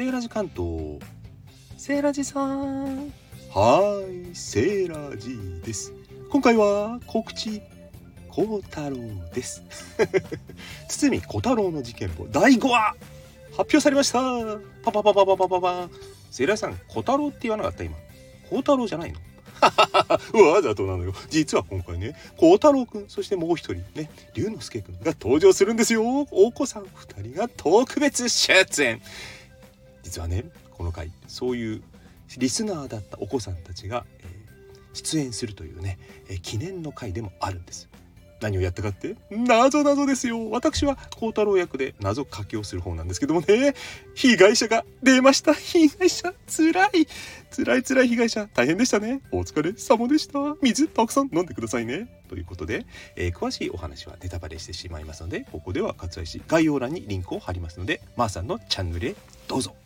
セーラジ関東セーラジさん。はい。セーラジです。今回は告知孝太郎です。堤小太郎の事件簿第5話発表されました。パパパパパパパパ。セーラジさん小太郎って言わなかった今。孝太郎じゃないの？わざとなのよ。実は今回ね孝太郎くんそしてもう一人ね龍之介くんが登場するんですよ。お子さん二人が特別出演。実はねこの回そういうリスナーだったお子さんたちが、えー出演するというね、えー記念の回でもあるんです。何をやったかって謎謎ですよ。私は孝太郎役で謎書きをする方なんですけどもね。被害者が出ました。被害者つらい。辛い辛い被害者。大変でしたね。お疲れ様でした。水たくさん飲んでくださいね。ということで、えー詳しいお話はネタバレしてしまいますのでここでは割愛し概要欄にリンクを貼りますのでまー、さんのチャンネルへどうぞ。